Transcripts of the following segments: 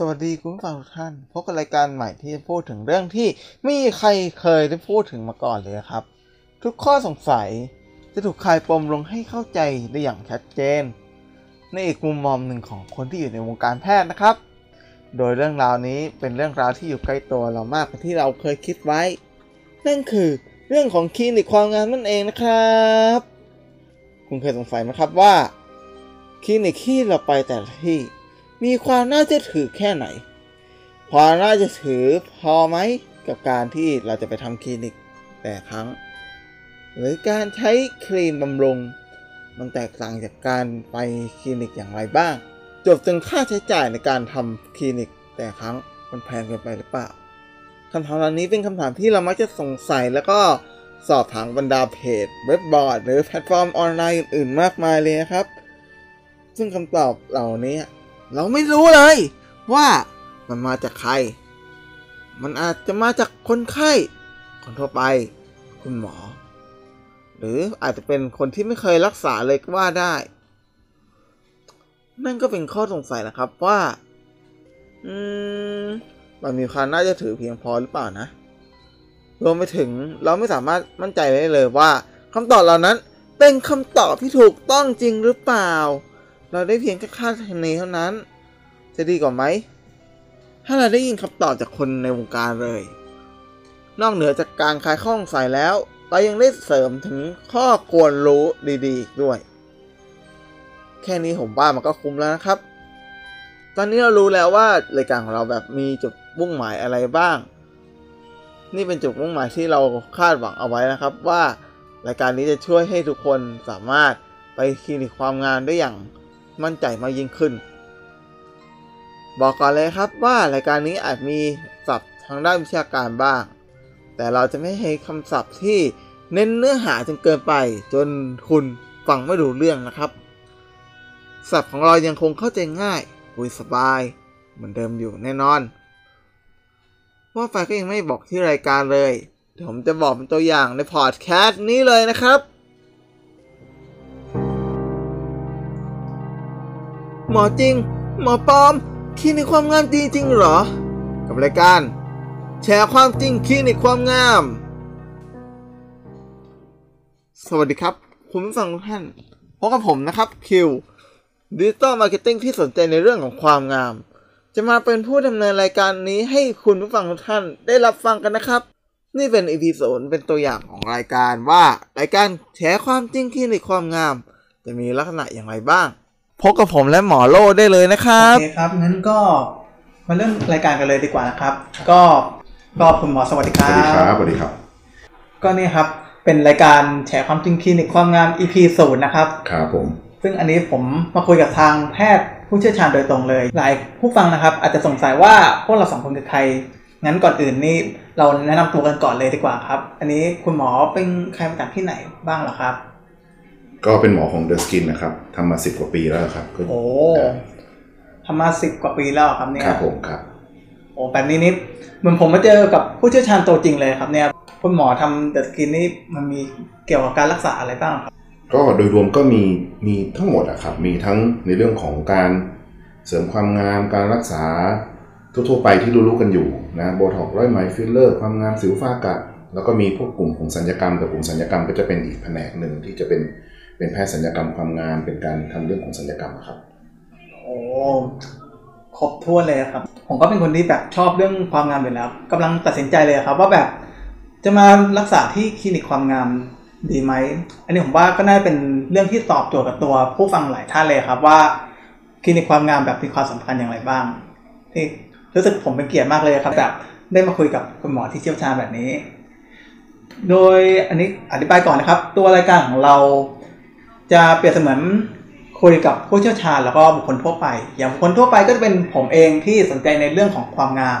สวัสดีคุณผู้ฟังทุกท่านพบกับรายการใหม่ที่จะพูดถึงเรื่องที่ไม่มีใครเคยได้พูดถึงมาก่อนเลยครับ ทุกข้อสงสัยจะถูกคลายปมลงให้เข้าใจได้อย่างชัดเจน ในอีกมุมมองหนึ่งของคนที่อยู่ในวงการแพทย์นะครับ โดยเรื่องราวนี้เป็นเรื่องราวที่อยู่ใกล้ตัวเรามากกว่าที่เราเคยคิดไว้ นั่นคือเรื่องของคลินิกความงามนั่นเองนะครับ คุณเคยสงสัยไหมครับว่าคลินิกที่เราไปแต่ละที่ มีความน่าจะถือแค่ไหนความน่าจะถือพอไหมกับการที่เราจะไปทำคลินิกแต่ครั้ง หรือการใช้ครีมบำรุง มันแตกต่างจากการไปคลินิกอย่างไรบ้าง จบถึงค่าใช้จ่ายในการทำคลินิกแต่ครั้งมันแพงเกินไปหรือเปล่าคำถามเหล่านี้เป็นคำถามที่เรามักจะสงสัยแล้วก็สอบถามบรรดาเพจเว็บบอร์ด หรือแพลตฟอร์มออนไลน์อื่นๆมากมายเลยนะครับ ซึ่งคำตอบเหล่านี้ เราไม่รู้เลย ว่ามันมาจากใคร มันอาจจะมาจากคนไข้ คนทั่วไป คุณหมอ หรืออาจจะเป็นคนที่ไม่เคยรักษาเลยก็ว่าได้ นั่นก็เป็นข้อสงสัยนะครับว่า อืมมันมีความน่าเชื่อถือเพียงพอหรือเปล่านะ รวมไปถึงเราไม่สามารถมั่นใจได้เลยว่าคำตอบเหล่านั้นเป็นคำตอบที่ถูกต้องจริงหรือเปล่า เราได้เพียงแค่คาดคะเนเท่านั้น จะดีกว่าไหม ถ้าเราได้ยินคำตอบจากคนในวงการเลย นอกเหนือจากการคลายข้อสงสัยแล้ว เรายังได้เสริมถึงข้อควรรู้ดีๆอีกด้วย แค่นี้ผมว่ามันก็คุ้มแล้วนะครับ ตอนนี้เรารู้แล้วว่ารายการของเราแบบมีจุดมุ่งหมายอะไรบ้าง นี่เป็นจุดมุ่งหมายที่เราคาดหวังเอาไว้นะครับว่ารายการนี้จะช่วยให้ทุกคนสามารถไปคลินิกความงามได้อย่าง มั่นใจมากยิ่งขึ้น บอกก่อนเลยครับว่ารายการนี้อาจมีศัพท์ทางด้านวิชาการบ้าง แต่เราจะไม่ให้คำศัพท์ที่เน้นเนื้อหาจนเกินไป จนคุณฟังไม่รู้เรื่องนะครับ ศัพท์ของเรายังคงเข้าใจง่ายคุยสบาย เหมือนเดิมอยู่แน่นอน ว่าไฟก็ยังไม่บอกที่รายการเลย เดี๋ยวผมจะบอกเป็นตัวอย่างในพอดแคสต์นี้เลยนะครับ หมอจริง หมอปลอมคลินิกความงามจริงจริงเหรอ กับรายการ แชร์ความจริงคลินิกความงาม สวัสดีครับ คุณผู้ฟังทุกท่านพบกับผมนะครับคิว digital marketing ที่สนใจในเรื่องของความงาม จะมาเป็นผู้ดำเนินรายการนี้ให้คุณผู้ฟังทุกท่านได้รับฟังกันนะครับ นี่เป็น EP ศูนย์เป็นตัวอย่างของรายการว่ารายการแชร์ความจริงคลินิกความงาม จะมีลักษณะอย่างไรบ้าง พบกับผมและหมอโลได้เลยนะครับ โอเคครับ งั้นก็มาเริ่มรายการกันเลยดีกว่านะครับ ก็ก็คุณหมอสวัสดีคสรับวัสดีครับสวัสดีครับ ก็นี่ครับ เป็นรายการแฉความจริงคลินิกความงาม EP ศูนย์นะครับ ครับผม ซึ่งอันนี้ผมมาคุยกับทางแพทย์ผู้เชี่ยวชาญโดยตรงเลย หลายผู้ฟังนะครับ อาจจะสงสัยว่าพวกเราสองคนคือใคร งั้นก่อนอื่นนี่เราแนะนำตัวกันก่อนเลยดีกว่าครับ อันนี้คุณหมอเป็นใครมาจากที่ไหนบ้างเหรอครับ ก็เป็นหมอของ The Skin นะครับทำมาสิบกว่าปีแล้วครับก็โอ้ทำมาสิบกว่าปีแล้วเหรอครับเนี่ยครับผมครับโอ้แบบนี้นี่เหมือนผมมาเจอกับผู้เชี่ยวชาญตัวจริงเลยครับเนี่ยคุณหมอทำ The Skin นี่มันมีเกี่ยวกับการรักษาอะไรบ้างครับ ก็โดยรวมก็มีมีทั้งหมดอะครับ มีทั้งในเรื่องของการเสริมความงามการรักษาทั่วๆไปที่รู้ๆกันอยู่นะโบท็อกร้อยไหมฟิลเลอร์ ความงามสิวฝ้ากระแล้วก็มีพวกกลุ่มของศัลยกรรมแต่กลุ่มศัลยกรรมก็จะเป็นอีกแผนกหนึ่งที่จะเป็น เป็นแพทย์สัญญกรรมความงามเป็นการทำเรื่องของสัญญกรรมครับโอ้ครบถ้วนเลยครับ ผมก็เป็นคนที่แบบชอบเรื่องความงามอยู่แล้วกำลังตัดสินใจเลยครับ ว่าแบบจะมารักษาที่คลินิกความงามดีไหม อันนี้ผมว่าก็น่าจะเป็นเรื่องที่ตอบโจทย์กับตัวผู้ฟังหลายท่านเลยครับว่าคลินิกความงามแบบมีความสำคัญอย่างไรบ้างที่รู้สึกผมเป็นเกียรติมากเลยครับแบบได้มาคุยกับคุณหมอที่เชี่ยวชาญแบบนี้ โดยอันนี้อธิบายก่อนนะครับ ตัวรายการของเรา จะเปรียบเสมือนคุยกับผู้เชี่ยวชาญแล้วก็บุคคลทั่วไป อย่างบุคคลทั่วไปก็จะเป็นผมเองที่สนใจในเรื่องของความงาม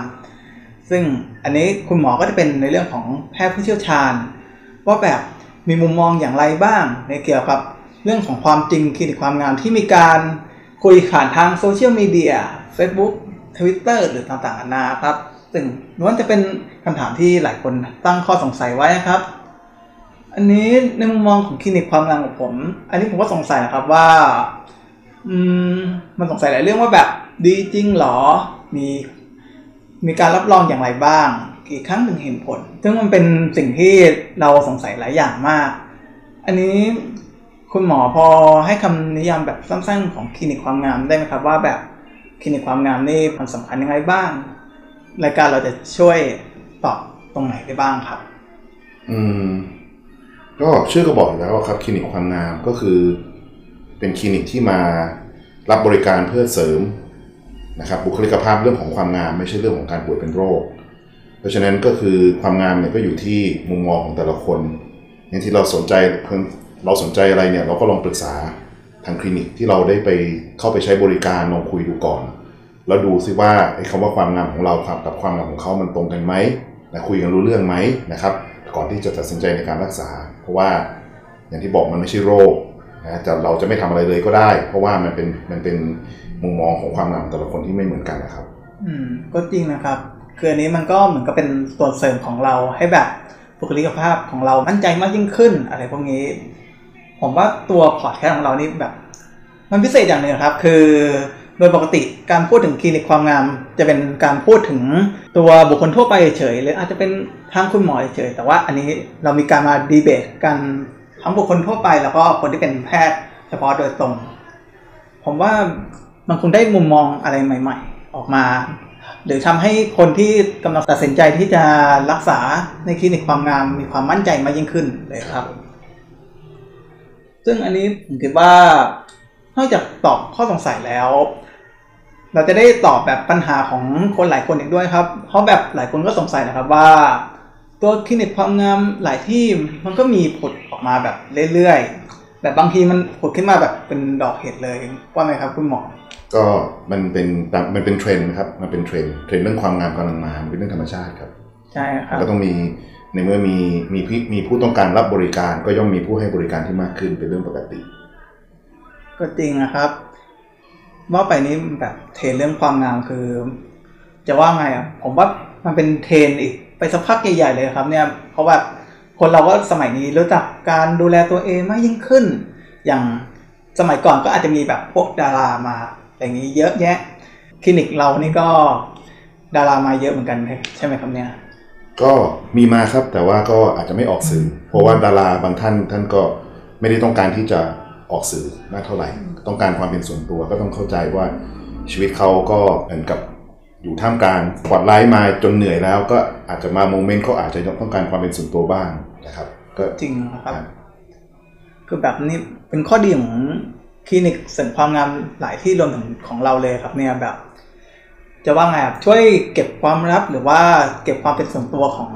ซึ่งอันนี้คุณหมอก็จะเป็นในเรื่องของแพทย์ผู้เชี่ยวชาญ ว่าแบบมีมุมมองอย่างไรบ้าง ในเกี่ยวกับเรื่องของความจริงคลินิกความงามที่มีการคุยผ่านทางโซเชียลมีเดีย Facebook Twitter หรือต่างๆนานาครับ ซึ่งล้วนจะเป็นคำถามที่หลายคนตั้งข้อสงสัยไว้นะครับ อันนี้ในมุมมองของคลินิกความงามของผม อันนี้ผมก็สงสัยนะครับว่า อืมมันสงสัยหลายเรื่องว่าแบบดีจริงหรอ มีมีการรับรองอย่างไรบ้าง กี่ครั้งถึงเห็นผล ซึ่งมันเป็นสิ่งที่เราสงสัยหลายอย่างมาก อันนี้คุณหมอพอให้คำนิยามแบบสั้นๆ ของคลินิกความงามได้ไหมครับว่าแบบคลินิกความงามนี่มันสำคัญยังไงบ้าง รายการเราจะช่วยตอบตรงไหนได้บ้างครับ อืม ก็ชื่อก็บอกแล้วครับคลินิกความงามก็คือ เป็นคลินิกที่มารับบริการเพื่อเสริมนะครับบุคลิกภาพเรื่องของความงามไม่ใช่เรื่องของการป่วยเป็นโรค เพราะฉะนั้นก็คือความงามเนี่ยก็อยู่ที่มุมมองของแต่ละคน อย่างที่เราสนใจเพิ่งเราสนใจอะไรเนี่ยเราก็ลองปรึกษาทางคลินิกที่เราได้ไปเข้าไปใช้บริการลองคุยดูก่อน แล้วดูซิว่าไอ้คำว่าความงามของเราครับกับความงามของเขามันตรงกันไหมนะคุยกันรู้เรื่องไหมนะครับ ก่อนที่จะตัดสินใจในการรักษา เพราะว่าอย่างที่บอกมันไม่ใช่โรคนะแต่เราจะไม่ทำอะไรเลยก็ได้ เพราะว่ามันเป็นมันเป็นมุมมองของความงามของแต่ละคนที่ไม่เหมือนกันนะครับ อืมก็จริงนะครับคืออันนี้มันก็เหมือนกับเป็นตัวเสริมของเราให้แบบบุคลิกภาพของเรามั่นใจมากยิ่งขึ้นอะไรพวกนี้ ผมว่าตัวพอร์ตแคสของเรานี่แบบ มันพิเศษอย่างหนึ่งครับ คือ โดยปกติการพูดถึงคลินิกความงาม จะเป็นการพูดถึงตัวบุคคลทั่วไปเฉยหรืออาจจะเป็นทางคุณหมอเฉยแต่ว่าอันนี้เรามีการมาดีเบตกันทั้งบุคคลทั่วไป แล้วก็คนที่เป็นแพทย์เฉพาะโดยตรง ผมว่ามันคงได้มุมมองอะไรใหม่ ๆ ออกมา หรือทำให้คนที่กำลังตัดสินใจที่จะรักษาในคลินิกความงามมีความมั่นใจมากยิ่งขึ้นเลยครับ ซึ่งอันนี้ผมคิดว่านอกจากตอบข้อสงสัยแล้ว เราจะได้ตอบแบบปัญหาของคนหลายคนอีกด้วยครับ เพราะแบบหลายคนก็สงสัยนะครับว่า ตัวคลินิกความงามหลายที่มันก็มีผุดออกมาแบบเรื่อยๆแบบบางทีมันผุดขึ้นมาแบบเป็นดอกเห็ดเลยว่าไหมครับคุณหมอก็มันเป็นมันเป็นเทรนด์นะครับมันเป็นเทรนด์เทรนด์เรื่องความงามกำลังมามันเป็นเรื่องธรรมชาติครับใช่ครับก็ต้องมีในเมื่อมีมีพี่มีผู้ต้องการรับบริการ ก็ย่อมมีผู้ให้บริการที่มากขึ้นเป็นเรื่องปกติ ก็จริงนะครับ ว่าไปนี้แบบเทรนเรื่องความงามคือ จะว่าไงอะ ผมว่ามันเป็นเทรนอีกไปสักพักใหญ่ๆเลยครับ เนี่ยเพราะแบบคนเราก็สมัยนี้รู้จักการดูแลตัวเองมากยิ่งขึ้น อย่างสมัยก่อนก็อาจจะมีแบบพวกดารามาอย่างนี้เยอะแยะ คลินิกเรานี่ก็ดารามาเยอะเหมือนกันใช่ไหมครับเนี่ยก็มีมาครับแต่ว่าก็อาจจะไม่ออกสื่อเพราะว่าดาราบางท่านท่านก็ไม่ได้ต้องการที่จะ ออกสื่อมากเท่าไหร่ ต้องการความเป็นส่วนตัวก็ต้องเข้าใจว่าชีวิตเขาก็เหมือนกับอยู่ท่ามกลางสปอตไลท์มาจนเหนื่อยแล้ว ก็อาจจะมา moment เขาอาจจะต้องการความเป็นส่วนตัวบ้างนะครับ ก็จริงนะครับคือแบบนี้เป็นข้อดีของคลินิกเสริมความงามหลายที่รวมถึงของเราเลยครับเนี่ยแบบ จะว่าไงครับช่วยเก็บความลับหรือว่าเก็บความเป็นส่วนตัวของ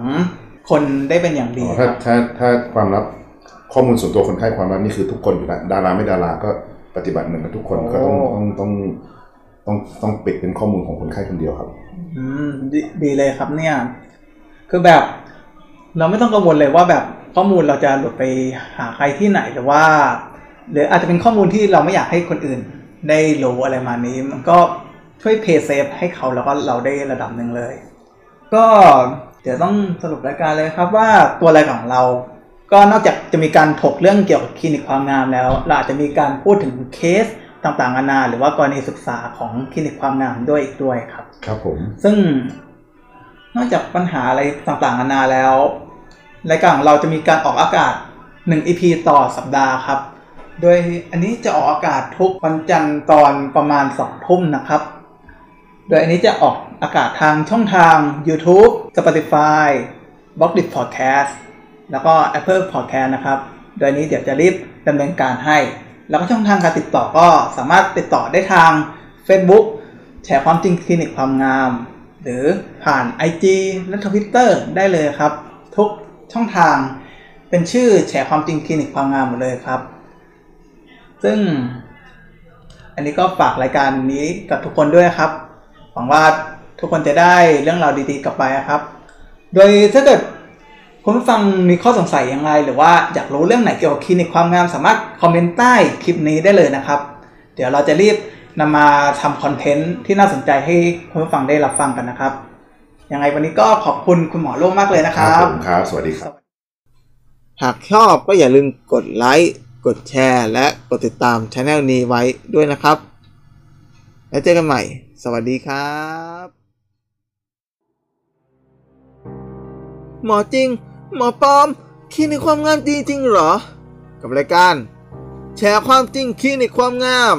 คนได้เป็นอย่างดีอ๋อคถ้ารับถ้าถ้าความลับ ข้อมูลส่วนตัวคนไข้ความลับนี่คือทุกคนอยู่แล้วดาราไม่ดาราก็ปฏิบัติเหมือนกันทุกคนก็ต้องต้องต้องต้องต้องปิดเป็นข้อมูลของคนไข้คนเดียวครับ อืมดดีเลยครับเนี่ย คือแบบ เราไม่ต้องกังวลเลยว่าแบบข้อมูลเราจะหลุดไปหาใครที่ไหนหรือว่า หรืออาจจะเป็นข้อมูลที่เราไม่อยากให้คนอื่น ได้รู้อะไรมานี้ มันก็ช่วยเพย์เซฟให้เขาแล้วก็เราได้ระดับหนึ่งเลย ก็เดี๋ยวต้องสรุปรายการเลยครับว่าตัวรายการของเรา ก็นอกจากจะมีการถกเรื่องเกี่ยวกับคลินิกความงามแล้ว เราอาจจะมีการพูดถึงเคสต่างๆนานาหรือว่ากรณีศึกษาของคลินิกความงามด้วยอีกด้วยครับ ครับผม ซึ่งนอกจากปัญหาอะไรต่างๆนานาแล้วรายการของเราจะมีการออกอากาศ 1 EP ต่อสัปดาห์ครับ โดยอันนี้จะออกอากาศทุกวันจันทร์ตอนประมาณ2ทุ่มนะครับ โดยอันนี้จะออกอากาศทางช่องทาง YouTube Spotify b l o g d i t Podcast แล้วก็ Apple Podcast นะครับ โดยนี้เดี๋ยวจะรีบดำเนินการให้ แล้วก็ช่องทางการติดต่อก็สามารถติดต่อได้ทาง Facebook แชร์ความจริงคลินิกความงาม หรือผ่าน IG และ Twitter ได้เลยครับ ทุกช่องทางเป็นชื่อแชร์ความจริงคลินิกความงามหมดเลยครับ ซึ่งอันนี้ก็ฝากรายการนี้กับทุกคนด้วยครับ หวังว่าทุกคนจะได้เรื่องราวดีๆกลับไปนะครับ โดยถ้าเกิด คุณผู้ฟังมีข้อสงสัยยังไงหรือว่าอยากรู้เรื่องไหนเกี่ยวกับคลินิกความงามสามารถคอมเมนต์ใต้คลิปนี้ได้เลยนะครับ เดี๋ยวเราจะรีบนำมาทำคอนเทนต์ที่น่าสนใจให้คุณผู้ฟังได้รับฟังกันนะครับยังไงวันนี้ก็ขอบคุณคุณหมอโล่งมากเลยนะคครัรับบผมครับ สวัสดีครับ หากชอบก็อย่าลืมกดไลค์ กดแชร์ และกดติดตามช anel นี้ไว้ด้วยนะครับ แล้วเจอกันใหม่ สวัสดีครับ หมอจริง หมอปอมคลินิกความงามจริงเหรอ กับรายการ แชร์ความจริงคลินิกความงาม